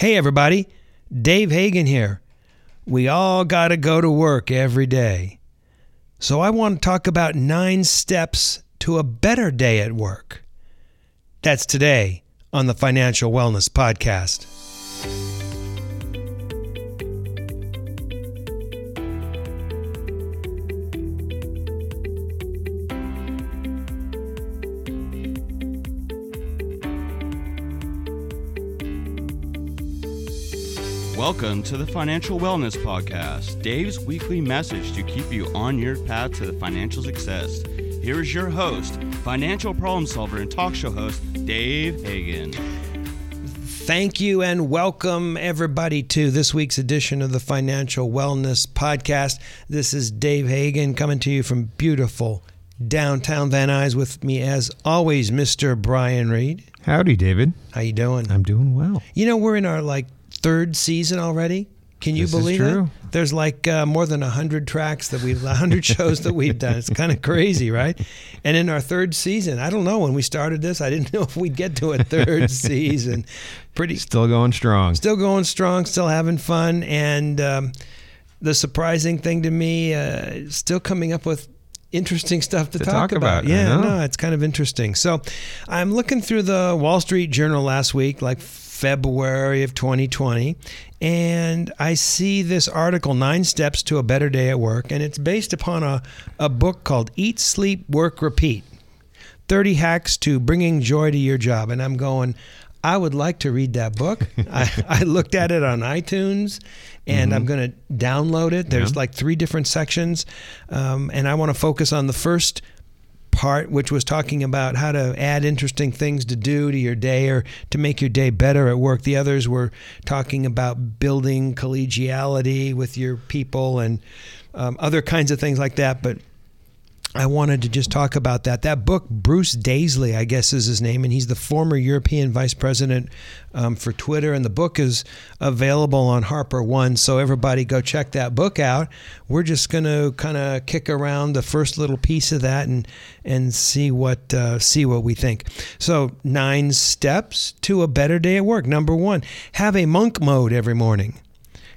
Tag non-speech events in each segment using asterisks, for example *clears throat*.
Hey, everybody. Dave Hagan here. We all got to go to work every day. So I want to talk about nine steps to a better day at work. That's today on the Financial Wellness Podcast. Welcome to the Financial Wellness Podcast, Dave's weekly message to keep you on your path to the financial success. Here is your host, financial problem solver and talk show host, Dave Hagan. Thank you and welcome everybody to this week's edition of the Financial Wellness Podcast. This is Dave Hagan coming to you from beautiful downtown Van Nuys with me as always, Mr. Brian Reed. Howdy, David. How you doing? I'm doing well. You know, we're in our like third season already. Can you This is believe it? There's like uh, more than hundred tracks that we've, hundred *laughs* shows that we've done. It's kind of crazy, right? And in our third season, I don't know when we started this. I didn't *laughs* know if we'd get to a third *laughs* season. Pretty Still going strong. still going strong, still having fun, and um, the surprising thing to me, uh, still coming up with interesting stuff to, To talk, talk about, I Yeah, know. no, it's kind of interesting. So, I'm looking through the Wall Street Journal last week, like February of 2020, and I see this article, Nine Steps to a Better Day at Work, and it's based upon a, a book called Eat, Sleep, Work, Repeat 30 Hacks to Bringing Joy to Your Job. And I'm going, I would like to read that book. *laughs* I, I looked at it on iTunes and I'm going to download it. There's Yeah. like three different sections. Um, and I want to focus on the first part, which was talking about how to add interesting things to do to your day or to make your day better at work. The others were talking about building collegiality with your people and um, other kinds of things like that. But I wanted to just talk about that. That book, Bruce Daisley, I guess is his name, and he's the former European vice president um, for Twitter. And the book is available on Harper One, so everybody go check that book out. We're just going to kind of kick around the first little piece of that and and see what uh, see what we think. So nine steps to a better day at work. Number one, have a monk mode every morning.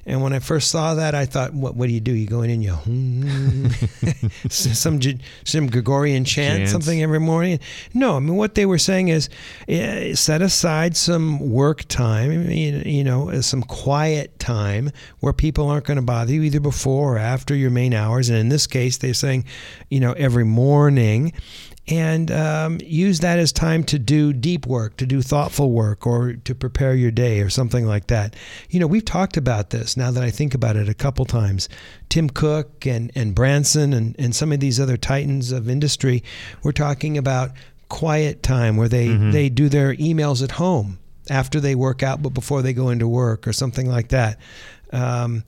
And when I first saw that, I thought, what, what do you do? You go in and you hmm, *laughs* some some Gregorian chant, something every morning. No, I mean what they were saying is eh, set aside some work time, you you know, uh, some quiet time where people aren't going to bother you either before or after your main hours. And in this case, they're saying, you know, every morning. And um, use that as time to do deep work, to do thoughtful work, or to prepare your day, or something like that. You know, we've talked about this now that I think about it a couple times. Tim Cook and, and Branson and, and some of these other titans of industry were talking about quiet time where they, they do their emails at home after they work out, but before they go into work, or something like that. Um,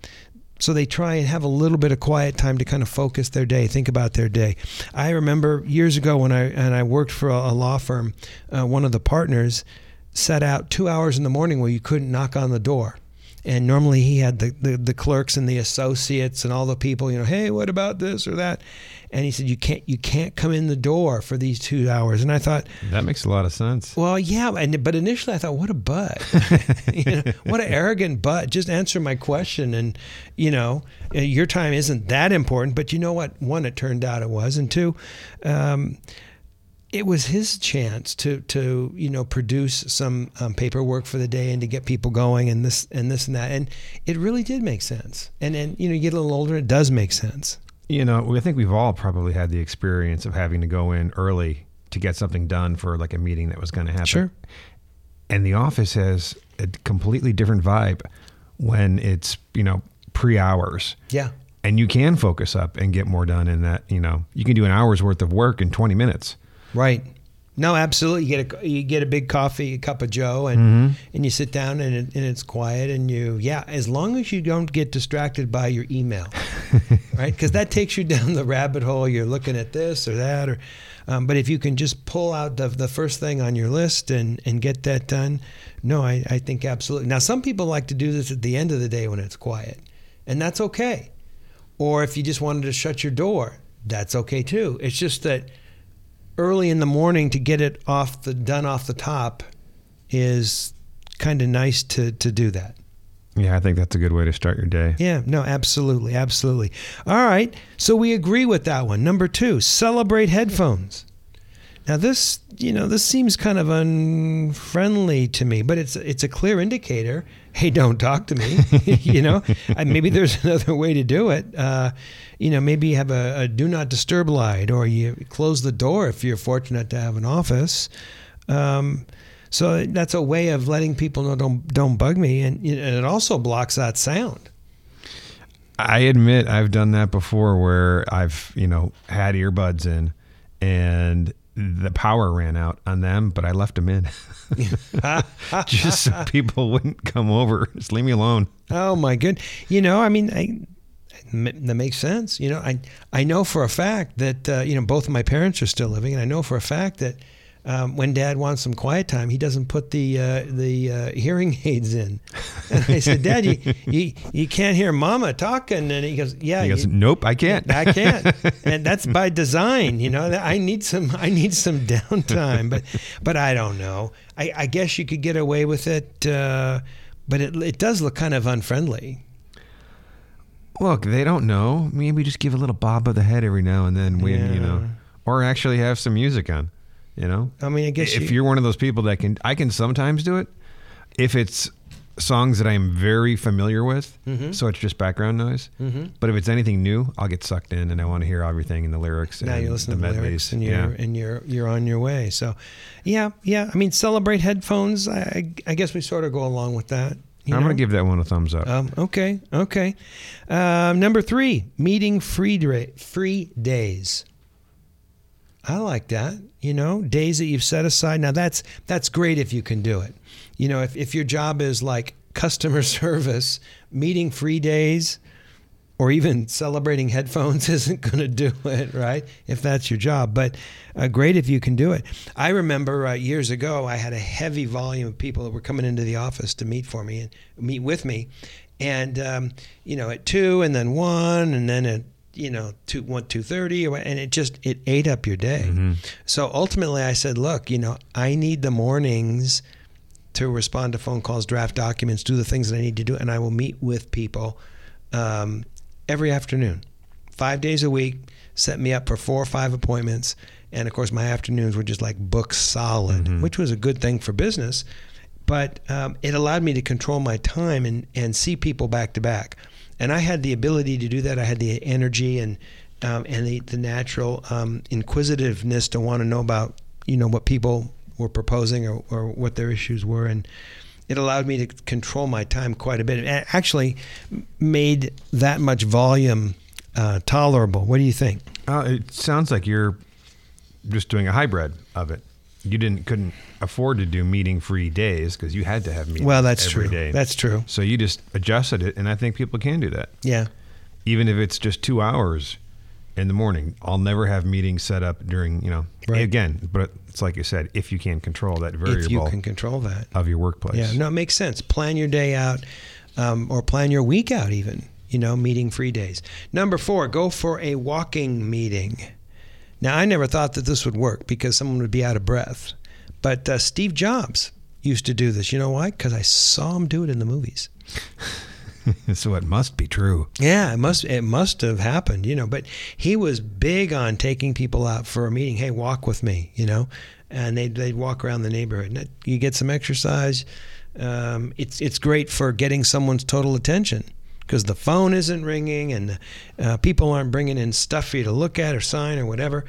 so they try and have a little bit of quiet time to kind of focus their day, think about their day. I remember years ago when I and I worked for a, law firm, uh, one of the partners set out two hours in the morning where you couldn't knock on the door. And normally he had the, the, the clerks and the associates and all the people, you know, hey, what about this or that? And he said, you can't you can't come in the door for these two hours. And I thought, That makes a lot of sense. well, yeah, and but initially I thought, what a butt, *laughs* *laughs* you know, what an arrogant butt. Just answer my question, and you know, your time isn't that important. But you know what? One, it turned out it was, and two, um, it was his chance to to you know produce some um, paperwork for the day and to get people going and this and this and that, and it really did make sense. And and you know, you get a little older, it does make sense. You know, I think we've all probably had the experience of having to go in early to get something done for like a meeting that was going to happen. Sure. And the office has a completely different vibe when it's, you know, pre hours. Yeah. And you can focus up and get more done in that, you know, you can do an hour's worth of work in 20 minutes. Right. No, absolutely. You get a you get a big coffee, a cup of Joe, and Mm-hmm. and you sit down and it, and it's quiet, and you yeah. As long as you don't get distracted by your email, *laughs* right? Because that takes you down the rabbit hole. You're looking at this or that, or um, but if you can just pull out the the first thing on your list and and get that done, no, I I think absolutely. Now some people like to do this at the end of the day when it's quiet, and that's okay. Or if you just wanted to shut your door, that's okay too. It's just that early in the morning to get it off the done off the top is kind of nice to to do that. Yeah, I think that's a good way to start your day. Yeah, no, absolutely, absolutely. All right, so we agree with that one. Number two, celebrate headphones. Now this, you know, this seems kind of unfriendly to me, but it's it's a clear indicator. Hey, don't talk to me. *laughs* you know, maybe there's *laughs* another way to do it. Uh, you know, maybe you have a, a, do not disturb light, or you close the door if you're fortunate to have an office. Um, so that's a way of letting people know don't don't bug me, and, and it also blocks that sound. I admit I've done that before, where I've you know had earbuds in, and the power ran out on them, but I left them in *laughs* *laughs* just so people wouldn't come over. Just leave me alone. Oh my good. You know, I mean, I, that makes sense. You know, I I know for a fact that uh, you know both of my parents are still living, and I know for a fact that um, when Dad wants some quiet time, he doesn't put the uh, the uh, hearing *laughs* aids in. And *laughs* I said, Dad, you, you you can't hear Mama talking, and he goes, Yeah. He goes, you, Nope, I can't. I can't, *laughs* and that's by design. You know, I need some I need some downtime, but but I don't know. I, I guess you could get away with it, uh, but it it does look kind of unfriendly. Look, they don't know. Maybe just give a little bob of the head every now and then when yeah. you know, or actually have some music on. You know, I mean, I guess if you, are one of those people that can, I can sometimes do it if it's songs that I am very familiar with, mm-hmm. so it's just background noise. Mm-hmm. But if it's anything new, I'll get sucked in and I want to hear everything in the lyrics. Now you listen the to the lyrics and you're yeah. and you're you're on your way. So, yeah, yeah. I mean, celebrate headphones. I, I guess we sort of go along with that. I'm going to give that one a thumbs up. Um, okay, okay. Um, number three, meeting free free days. I like that. You know, days that you've set aside. Now that's that's great if you can do it. You know, if, if your job is like customer *laughs* service, meeting free days, or even celebrating headphones *laughs* isn't going to do it, right? If that's your job. But uh, great if you can do it. I remember uh, years ago, I had a heavy volume of people that were coming into the office to meet for me and meet with me. And, um, you know, at two and then one and then at you know two one two thirty and it just it ate up your day. Mm-hmm. So ultimately, I said, look, you know, I need the mornings to respond to phone calls, draft documents, do the things that I need to do, and I will meet with people um, every afternoon, five days a week. Set me up for four or five appointments, and of course, my afternoons were just like book solid, mm-hmm. which was a good thing for business. But um, it allowed me to control my time and, and see people back to back and I had the ability to do that. I had the energy and um, and the, the natural um, inquisitiveness to want to know about you know what people were proposing or, or what their issues were, and it allowed me to control my time quite a bit. It actually made that much volume uh, tolerable. What do you think? Uh, it sounds like you're just doing a hybrid of it you didn't couldn't afford to do meeting free days because you had to have meetings. Well, that's every true. Day. That's true. So you just adjusted it, and I think people can do that. Yeah. Even if it's just two hours in the morning, I'll never have meetings set up during you know right. again. But it's like you said, if you can control that variable, if you can control that of your workplace. Yeah. No, it makes sense. Plan your day out, um, or plan your week out even. You know, meeting free days. Number four, go for a walking meeting. Now, I never thought that this would work because someone would be out of breath. But uh, Steve Jobs used to do this. You know why? Because I saw him do it in the movies. *laughs* so it must be true. Yeah, it must it must have happened, you know. But he was big on taking people out for a meeting. Hey, walk with me, you know, and they'd they'd walk around the neighborhood. And you get some exercise. Um, it's it's great for getting someone's total attention because the phone isn't ringing and uh, people aren't bringing in stuff for you to look at or sign or whatever.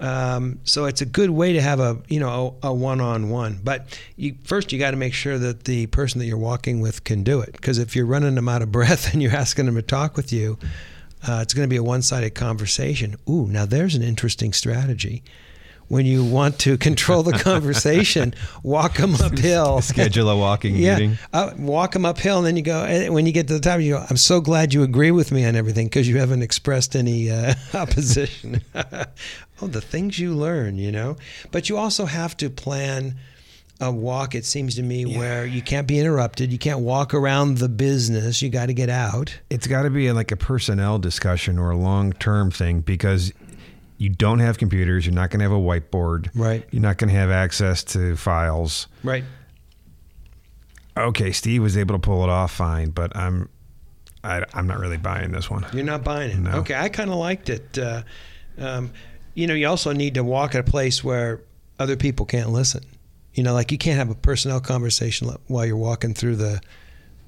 Um, so it's a good way to have a you know a, a one-on-one. But you, first you got to make sure that the person that you're walking with can do it. Because if you're running them out of *laughs* breath and you're asking them to talk with you, uh, it's going to be a one-sided conversation. Ooh, now there's an interesting strategy when you want to control the conversation, *laughs* walk them uphill. *laughs* Schedule a walking yeah, meeting. Uh, walk them uphill, and then you go. And when you get to the top, you go. I'm so glad you agree with me on everything because you haven't expressed any uh, *laughs* opposition. oh, the things you learn, you know. But you also have to plan a walk. It seems to me yeah. where you can't be interrupted. You can't walk around the business. You got to get out. It's got to be like a personnel discussion or a long term thing because you don't have computers. You're not going to have a whiteboard. Right. You're not going to have access to files. Right. okay, Steve was able to pull it off fine, but I'm I, am not really buying this one. You're not buying it. No. Okay, I kind of liked it. Uh, um, you know, you also need to walk at a place where other people can't listen. You know, like you can't have a personnel conversation while you're walking through the,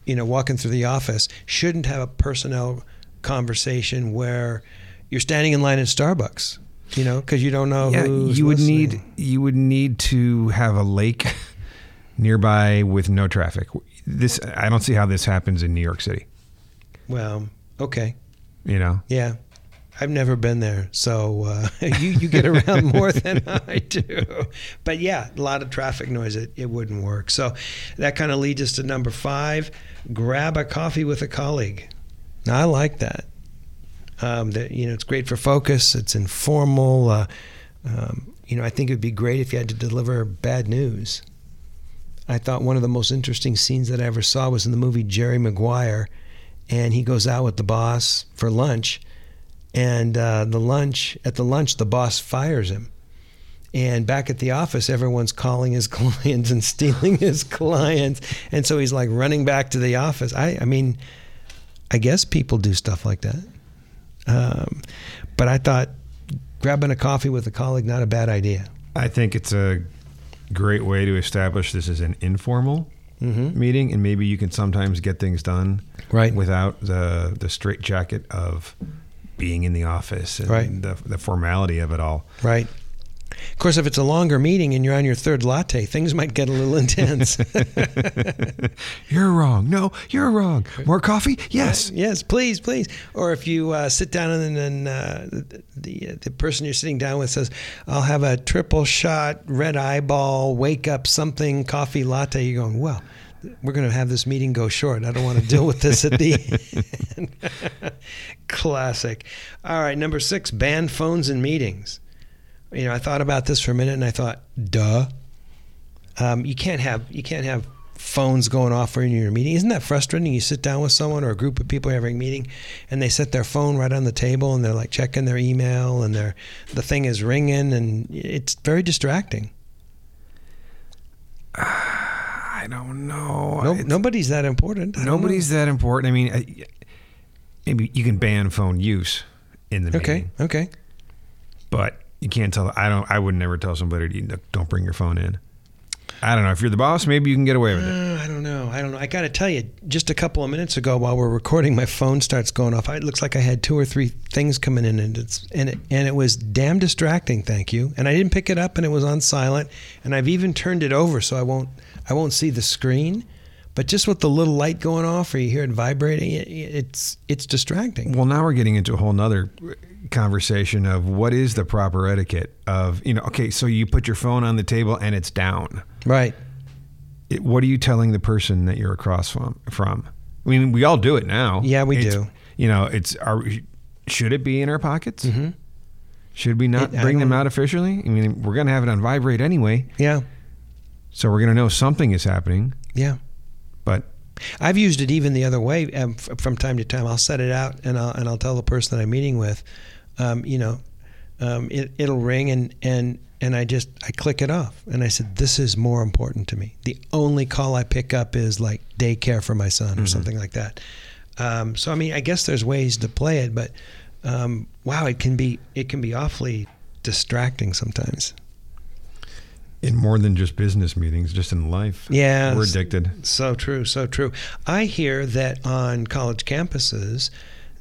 you know, walking through the office. Shouldn't have a personnel conversation where you're standing in line at Starbucks. You know, because you don't know. Yeah, you would listening. need you would need to have a lake *laughs* nearby with no traffic. This I don't see how this happens in New York City. Well, okay, You know, yeah. I've never been there, so uh, *laughs* you you get around more than *laughs* I do. But yeah, a lot of traffic noise. It, it wouldn't work. So that kind of leads us to number five: grab a coffee with a colleague. Now I like that. Um, that you know, it's great for focus. It's informal. Uh, um, you know, I think it would be great if you had to deliver bad news. I thought one of the most interesting scenes that I ever saw was in the movie Jerry Maguire, and he goes out with the boss for lunch, and uh, the lunch at the lunch the boss fires him, and back at the office everyone's calling his *laughs* clients and stealing his clients, and so he's like running back to the office. I I mean, I guess people do stuff like that, um, but I thought grabbing a coffee with a colleague not a bad idea. I think it's a great way to establish this is an informal Mm-hmm. meeting, and maybe you can sometimes get things done Right. without the the straight jacket of being in the office and Right. the the formality of it all. Right. Of course, if it's a longer meeting and you're on your third latte, things might get a little intense. *laughs* You're wrong. No, you're wrong. More coffee? Yes. yes, please, please. Or if you uh, sit down and then uh, the the person you're sitting down with says, "I'll have a triple shot red eyeball wake up something coffee latte," you're going, "Well, we're going to have this meeting go short. I don't want to deal with this at the *laughs* end." *laughs* Classic. All right, number six: ban phones in meetings. You know, I thought about this for a minute, and I thought, "Duh." Um, you can't have you can't have phones going off when you're in a meeting. Isn't that frustrating? You sit down with someone or a group of people having a meeting, and they set their phone right on the table, and they're like checking their email, and their the thing is ringing, and it's very distracting. I don't know. No, nobody's that important. I nobody's that important. I mean, I, maybe you can ban phone use in the know. okay. meeting, Okay. but you can't tell. I don't. I would never tell somebody to don't bring your phone in. I don't know. If you're the boss, maybe you can get away with it. Uh, I don't know. I don't know. I got to tell you, just a couple of minutes ago, while we're recording, my phone starts going off. It looks like I had two or three things coming in, and it's and it and it was damn distracting. Thank you. And I didn't pick it up, and it was on silent. And I've even turned it over so I won't I won't see the screen. But just with the little light going off, or you hear it vibrating, it, it's it's distracting. Well, now we're getting into a whole nother conversation of what is the proper etiquette of you know. Okay, so you put your phone on the table and it's down. Right. It, what are you telling the person that you're across from? From? I mean, we all do it now. Yeah, we It's- do. You know, it's are should it be in our pockets? Mhm. Should we not It- bring them out officially? I mean, we're going to have it on vibrate anyway, Yeah. so we're going to know something is happening. Yeah. I've used it even the other way um, f- from time to time. I'll set it out and I'll and I'll tell the person that I'm meeting with, um, you know, um, it, it'll ring and and and I just I click it off and I said this is more important to me. The only call I pick up is like daycare for my son or something like that. Um, so I mean, I guess there's ways to play it, but um, wow, it can be it can be awfully distracting sometimes. In more than just business meetings, just in life, Yeah, we're addicted. So true, so true. I hear that on college campuses,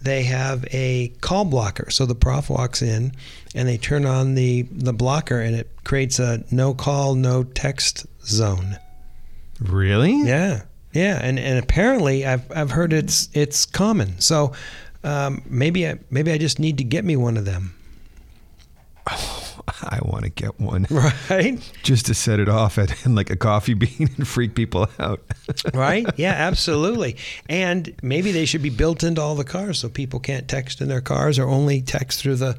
they have a call blocker. So the prof walks in and they turn on the, the blocker and it creates a no call, no text zone. Really? Yeah. Yeah. And, and apparently I've, I've heard it's, it's common. So um, maybe, I, maybe I just need to get me one of them. *laughs* I want to get one *laughs* Right. just to set it off at like a coffee *laughs* bean and freak people out. *laughs* right? Yeah, absolutely. And maybe they should be built into all the cars so people can't text in their cars or only text through the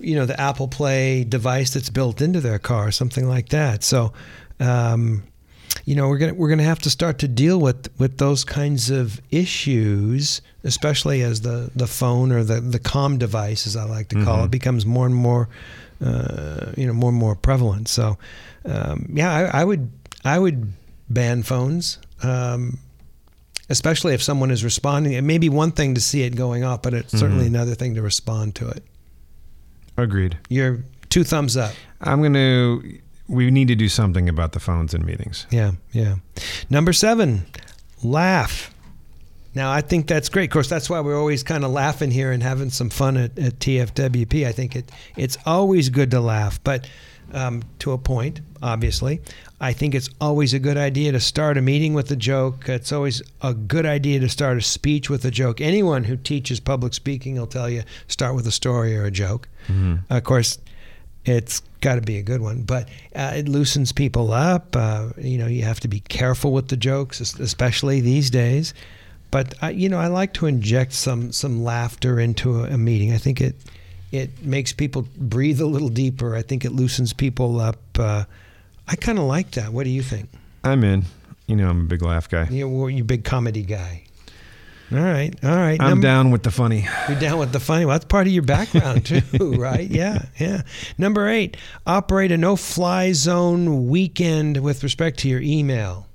you know, the Apple Play device that's built into their car, something like that. So um, you know, we're gonna we're gonna have to start to deal with with those kinds of issues, especially as the the phone or the the com device, as I like to call it, becomes more and more, uh, you know, more and more prevalent. So, um, yeah, I, I would I would ban phones. Um, especially if someone is responding. It may be one thing to see it going off, but it's certainly Mm-hmm. another thing to respond to it. Agreed. You're two thumbs up. I'm going to, we need to do something about the phones in meetings. Yeah, yeah. Number seven, laugh. Now, I think that's great. Of course, that's why we're always kind of laughing here and having some fun at, at TFWP. I think it it's always good to laugh, but um, to a point, obviously. I think it's always a good idea to start a meeting with a joke. It's always a good idea to start a speech with a joke. Anyone who teaches public speaking will tell you start with a story or a joke. Of course, it's got to be a good one, but uh, it loosens people up. Uh, you know, you have to be careful with the jokes, especially these days. But uh, you know, I like to inject some some laughter into a, a meeting. I think it it makes people breathe a little deeper. I think it loosens people up. Uh, I kind of like that. What do you think? I'm in. You know, I'm a big laugh guy. You're you big comedy guy. All right, all right. I'm Number- down with the funny. You're down with the funny. Well, that's part of your background too, *laughs* right? Yeah, yeah. Number eight, operate a no-fly zone weekend with respect to your email.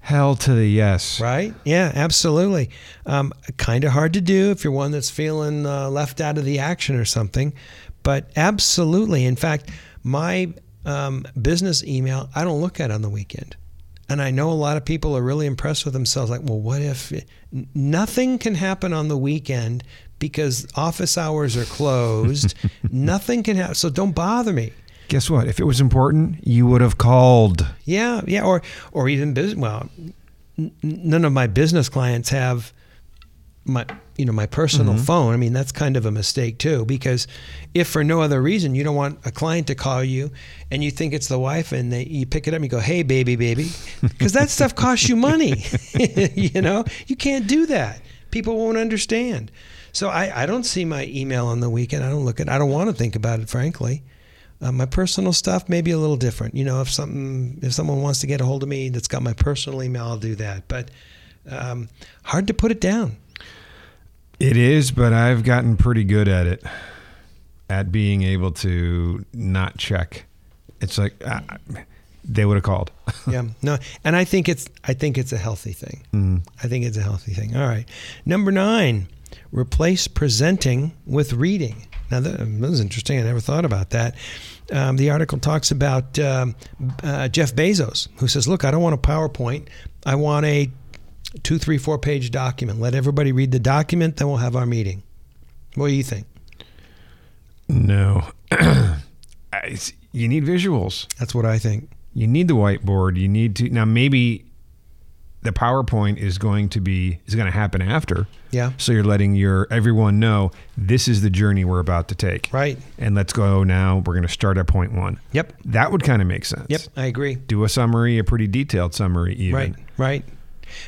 Hell to the yes. Right? Yeah, absolutely. Um, kind of hard to do if you're one that's feeling uh, left out of the action or something, but absolutely. In fact, my um, business email I don't look at on the weekend. And I know a lot of people are really impressed with themselves. Like, well, what if nothing can happen on the weekend because office hours are closed? *laughs* nothing can happen. So don't bother me. Guess what? If it was important, you would have called. Yeah, yeah, or or even business. Well, n- none of my business clients have my you know my personal phone. I mean, that's kind of a mistake too, because if for no other reason you don't want a client to call you, and you think it's the wife, and they, you pick it up and you go, "Hey, baby, baby," *laughs* because that stuff costs you money. *laughs* you know, you can't do that. People won't understand. So I, I don't see my email on the weekend. I don't look at. I don't want to think about it, frankly. Uh, my personal stuff may be a little different. You know, if something, if someone wants to get a hold of me that's got my personal email, I'll do that. But um, hard to put it down. It is, but I've gotten pretty good at it, at being able to not check. It's like uh, they would have called. *laughs* Yeah, no, and I think it's, I think it's a healthy thing. Mm. I think it's a healthy thing. All right, number nine, replace presenting with reading. Now that, that was interesting. I never thought about that. Um, the article talks about um, uh, Jeff Bezos, who says, "Look, I don't want a PowerPoint. I want a two, three, four page document. Let everybody read the document, then we'll have our meeting." What do you think? No, *clears throat* you need visuals. That's what I think. You need the whiteboard. You need to now maybe the PowerPoint is going to be is going to happen after. Yeah. So you're letting your everyone know this is the journey we're about to take. Right. And let's go now. We're going to start at point one. Yep. That would kind of make sense. Yep. I agree. Do a summary, a pretty detailed summary, even. Right, right.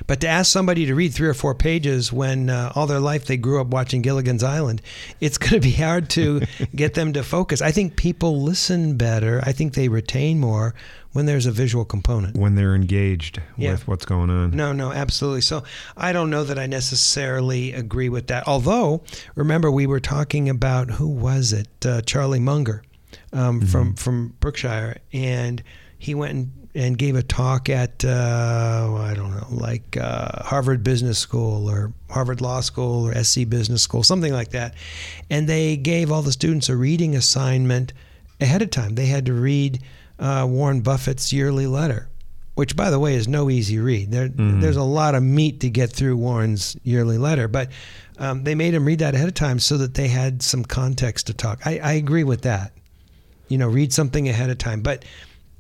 But to ask somebody to read three or four pages when uh, all their life they grew up watching Gilligan's Island, it's going to be hard to *laughs* get them to focus. I think people listen better. I think they retain more when there's a visual component. When they're engaged Yeah. with what's going on. No, no, absolutely. So I don't know that I necessarily agree with that. Although, remember, we were talking about who was it? Uh, Charlie Munger um, from from Berkshire, and he went and, and gave a talk at uh, I don't know, like uh, Harvard Business School or Harvard Law School or SC Business School, something like that. And they gave all the students a reading assignment ahead of time. They had to read uh, Warren Buffett's yearly letter which by the way is no easy read. There, There's a lot of meat to get through Warren's yearly letter, but um, they made him read that ahead of time so that they had some context to talk. I, I agree with that. You know, read something ahead of time, but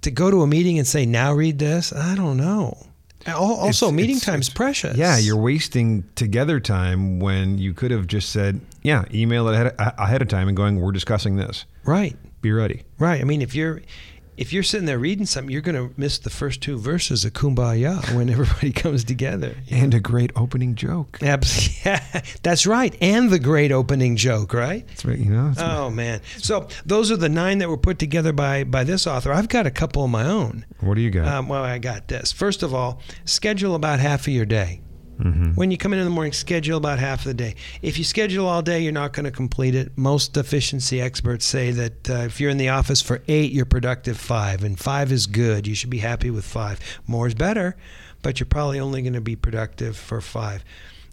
to go to a meeting and say now read this, I don't know. Also, It's- meeting it's- time's it's- precious. Yeah, you're wasting together time when you could have just said, yeah, email it ahead, ahead of time and going, we're discussing this. right. Be ready. Right. I mean, if you're if you're sitting there reading something, you're going to miss the first two verses of Kumbaya when everybody *laughs* comes together. And a great opening joke. Abs- *laughs* yeah, that's right. And the great opening joke, right? That's right, you know. Oh man! So those are the nine that were put together by by this author. I've got a couple of my own. what do you got? Um, well, I got this. First of all, schedule about half of your day. Mm-hmm. When you come in in the morning, schedule about half of the day. If you schedule all day, you're not going to complete it. Most efficiency experts say that uh, if you're in the office for eight, you're productive five, and five is good. You should be happy with five. More is better, but you're probably only going to be productive for five.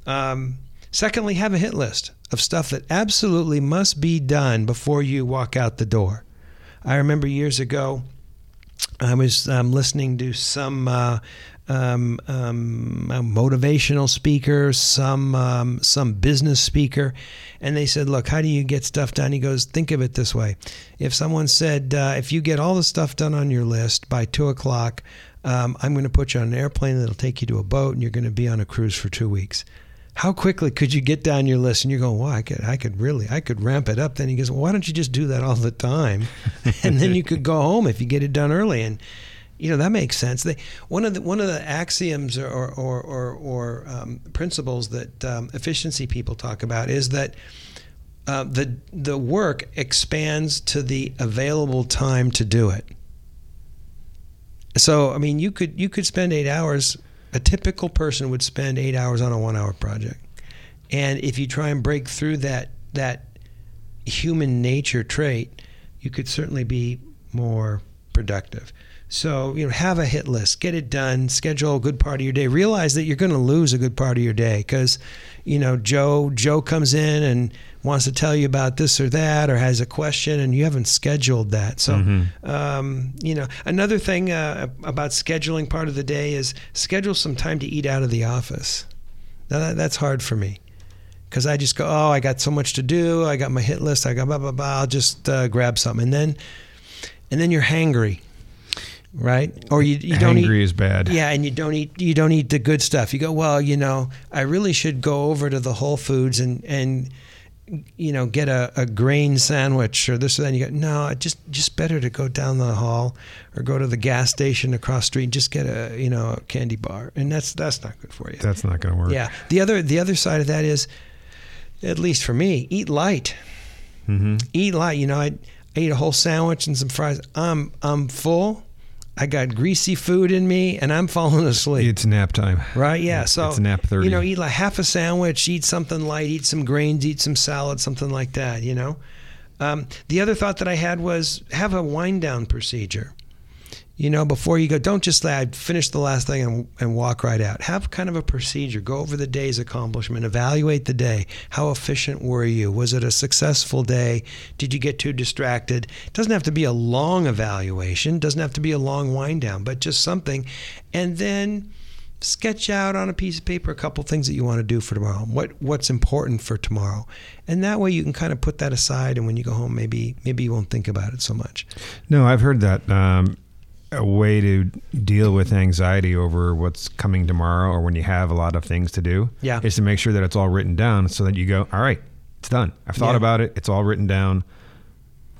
Um, secondly, have a hit list of stuff that absolutely must be done before you walk out the door. I remember years ago, I was um, listening to some uh, um, um, a motivational speaker, some um, some business speaker, and they said, "Look, how do you get stuff done?" He goes, "Think of it this way: if someone said, uh, if you get all the stuff done on your list by two o'clock, um, I'm going to put you on an airplane that'll take you to a boat, and you're going to be on a cruise for two weeks." How quickly could you get down your list? And you're going, well, I could, I could really, I could ramp it up. Then he goes, well, why don't you just do that all the time, *laughs* and then you could go home if you get it done early. And you know that makes sense. They, one of the one of the axioms or or or, or um, principles that um, efficiency people talk about is that uh, the the work expands to the available time to do it. So I mean, you could you could spend eight hours. A typical person would spend eight hours on a one-hour project, and if you try and break through that that human nature trait, you could certainly be more productive. So, you know, have a hit list, get it done, schedule a good part of your day. Realize that you're going to lose a good part of your day because, you know, Joe Joe comes in and wants to tell you about this or that or has a question and you haven't scheduled that. So, Mm-hmm. um, you know, another thing uh, about scheduling part of the day is schedule some time to eat out of the office. Now, that, that's hard for me because I just go, oh, I got so much to do. I got my hit list. I got blah blah blah. I'll just uh, grab something, and then, and then you're hangry, right? Or you you don't Hangry eat. is bad. Yeah, and you don't eat you don't eat the good stuff. You go, well, you know, I really should go over to the Whole Foods and and you know get a, a grain sandwich or this or that. And you go, no, just just better to go down the hall or go to the gas station across the street. And just get a you know a candy bar, and that's that's not good for you. That's not going to work. Yeah. The other the other side of that is, at least for me, eat light. hmm Eat light. You know, I, I ate a whole sandwich and some fries. I'm I'm full. I got greasy food in me, and I'm falling asleep. It's nap time. Right? Yeah. So it's nap 30. You know, eat like half a sandwich, eat something light, eat some grains, eat some salad, something like that. You know. Um, the other thought that I had was have a wind down procedure. You know, before you go, don't just say, I finished the last thing and, and walk right out. Have kind of a procedure. Go over the day's accomplishment. Evaluate the day. How efficient were you? Was it a successful day? Did you get too distracted? It doesn't have to be a long evaluation, doesn't have to be a long wind down, but just something. And then sketch out on a piece of paper a couple things that you want to do for tomorrow. What what's important for tomorrow. And that way you can kind of put that aside and when you go home maybe maybe you won't think about it so much. No, I've heard that um, a way to deal with anxiety over what's coming tomorrow or when you have a lot of things to do Yeah. is to make sure that it's all written down so that you go, all right, it's done. I've thought Yeah. about it. It's all written down.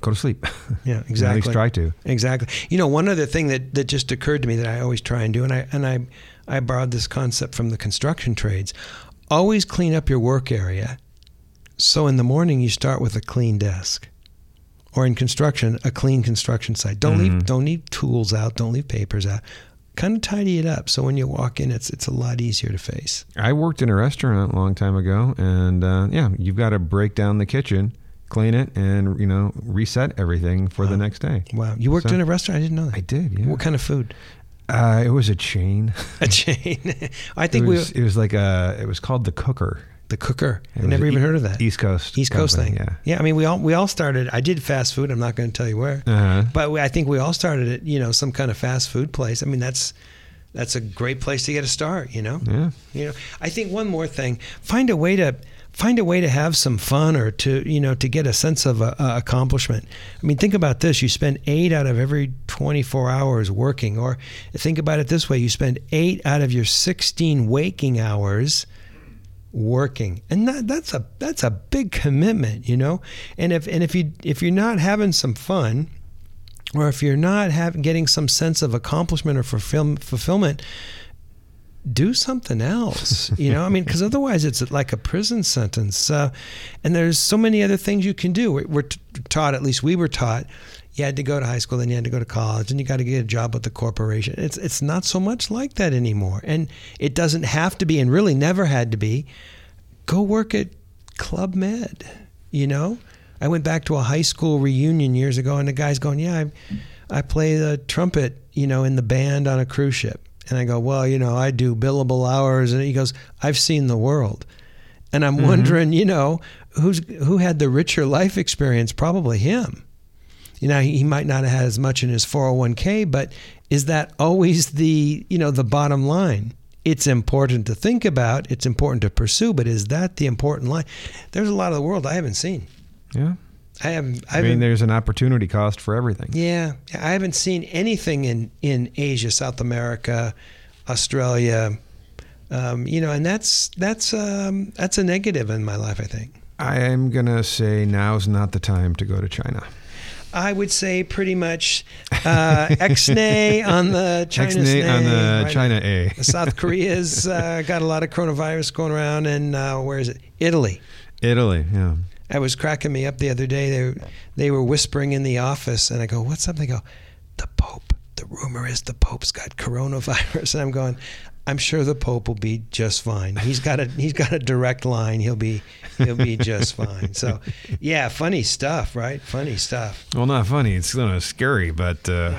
Go to sleep. *laughs* Yeah, exactly. At least try to. Exactly. You know, one other thing that, that just occurred to me that I always try and do, and I and I I borrowed this concept from the construction trades. Always clean up your work area. So in the morning you start with a clean desk. Or in construction, a clean construction site. Don't leave Mhm. don't leave tools out, don't leave papers out. Kind of tidy it up so when you walk in it's it's a lot easier to face. I worked in a restaurant a long time ago, and uh, yeah, you've got to break down the kitchen, clean it, and you know reset everything for the next day. Wow. You worked So- in a restaurant? I didn't know that. I did. Yeah. What kind of food? Uh, it was a chain. *laughs* A chain. *laughs* I It think was, we it was like a. It was called the Cooker. The cooker. It I never even E- heard of that. East Coast. East Coast company, thing. Yeah. Yeah, I mean, we all we all started. I did fast food. I'm not going to tell you where, Uh-huh. but we, I think we all started at you know some kind of fast food place. I mean, that's that's a great place to get a start. You know, Yeah. you know. I think one more thing: find a way to find a way to have some fun or to you know to get a sense of uh, uh, accomplishment. I mean, think about this: you spend eight out of every 24 hours working, or think about it this way: you spend eight out of your 16 waking hours working. And that, that's a that's a big commitment you know? And if and if you if you're not having some fun or if you're not having getting some sense of accomplishment or fulfill, fulfillment do something else *laughs* you know? I mean because otherwise it's like a prison sentence. Uh, and there's so many other things you can do. We're, we're taught at least we were taught you had to go to high school, then you had to go to college, and you got to get a job with the corporation. It's it's not so much like that anymore, and it doesn't have to be, and really never had to be. Go work at Club Med. You know, I went back to a high school reunion years ago, and the guy's going, "Yeah, I, I play the trumpet, you know, in the band on a cruise ship." And I go, "Well, you know, I do billable hours," and he goes, "I've seen the world." And I'm mm-hmm. wondering, you know, who's who had the richer life experience? Probably him you know he might not have had as much in his 401k but is that always the you know the bottom line it's important to think about it's important to pursue but is that the important line there's a lot of the world i haven't seen Yeah. i haven't i, I mean, there's an opportunity cost for everything. yeah i haven't seen anything in in asia south america australia um, you know and that's that's um, that's a negative in my life i think I am gonna say now's not the time to go to China. I would say pretty much uh, X-nay on the China X-nay on the right? China A. South *laughs* Korea's uh, got a lot of coronavirus going around, and uh, where is it? Italy. Italy, yeah. I was cracking me up the other day. They they were whispering in the office, and I go, "What's up?" They go, "The Pope. The rumor is the Pope's got coronavirus." *laughs* And I'm going, "I'm sure the Pope will be just fine. He's got a he's got a direct line. He'll be he'll be just fine." So, yeah, funny stuff, right? Funny stuff. Well, not funny. It's kind of scary, but uh,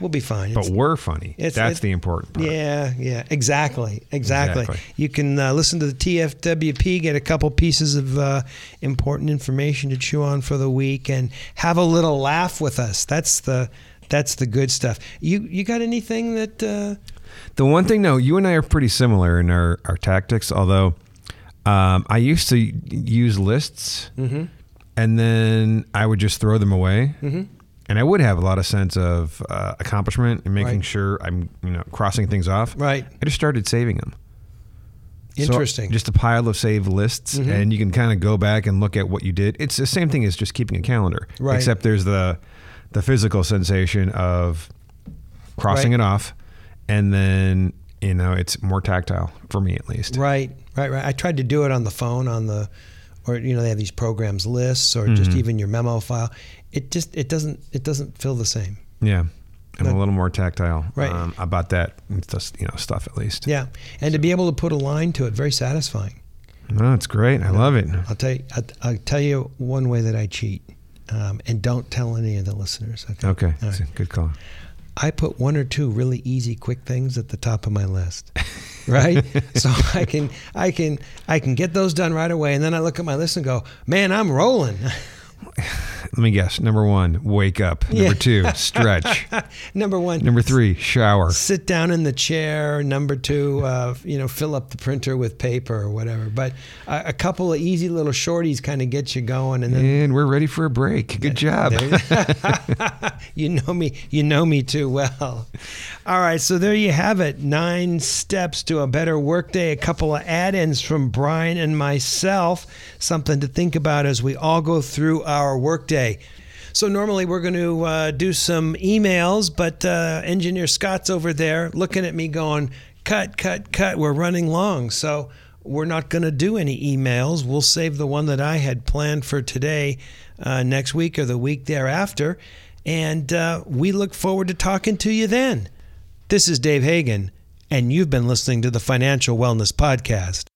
We'll be fine. but It's- we're funny. it's- That's it- the important part. Yeah, yeah, exactly, exactly. Exactly. You can uh, listen to the TFWP, get a couple pieces of uh, important information to chew on for the week, and have a little laugh with us. That's the that's the good stuff. You you got anything that? Uh, The one thing, no, you and I are pretty similar in our, our tactics, although um, I used to use lists and then I would just throw them away. And I would have a lot of sense of uh, accomplishment and making Right. sure I'm, you know, crossing things off. Right. I just started saving them. So Interesting. just a pile of saved lists, Mm-hmm. and you can kind of go back and look at what you did. It's the same thing as just keeping a calendar, Right. except there's the the physical sensation of crossing Right. it off, and then you know it's more tactile for me at least. right, right, right. I tried to do it on the phone, on the, or you know they have these programs lists, or just Mm-hmm. even your memo file. It just it doesn't it doesn't feel the same. Yeah, I'm a little more tactile Right. um, about that just, you know stuff at least. Yeah, and to be able to put a line to it, very satisfying. No, it's great. I love it. I'll tell you. I'll, I'll tell you one way that I cheat, um, and don't tell any of the listeners. Okay. Okay, that's right. a good call. I put one or two really easy, quick things at the top of my list, right? *laughs* so I can, I can, I can get those done right away, and then I look at my list and go, "Man, I'm rolling." *laughs* Let me guess. Number one, wake up. Number Yeah. two, *laughs* stretch. Number one, Number three, shower. sit down in the chair. Number two, uh, you know, fill up the printer with paper or whatever. But a, a couple of easy little shorties kind of get you going, and then And we're ready for a break. Good job. *laughs* you know me you know me too well all right so there you have it nine steps to a better workday a couple of add-ins from brian and myself something to think about as we all go through our workday so normally we're going to uh, do some emails but uh, engineer scott's over there looking at me going cut cut cut we're running long so we're not going to do any emails. We'll save the one that I had planned for today, uh, next week or the week thereafter. And uh, we look forward to talking to you then. This is Dave Hagan, and you've been listening to the Financial Wellness Podcast.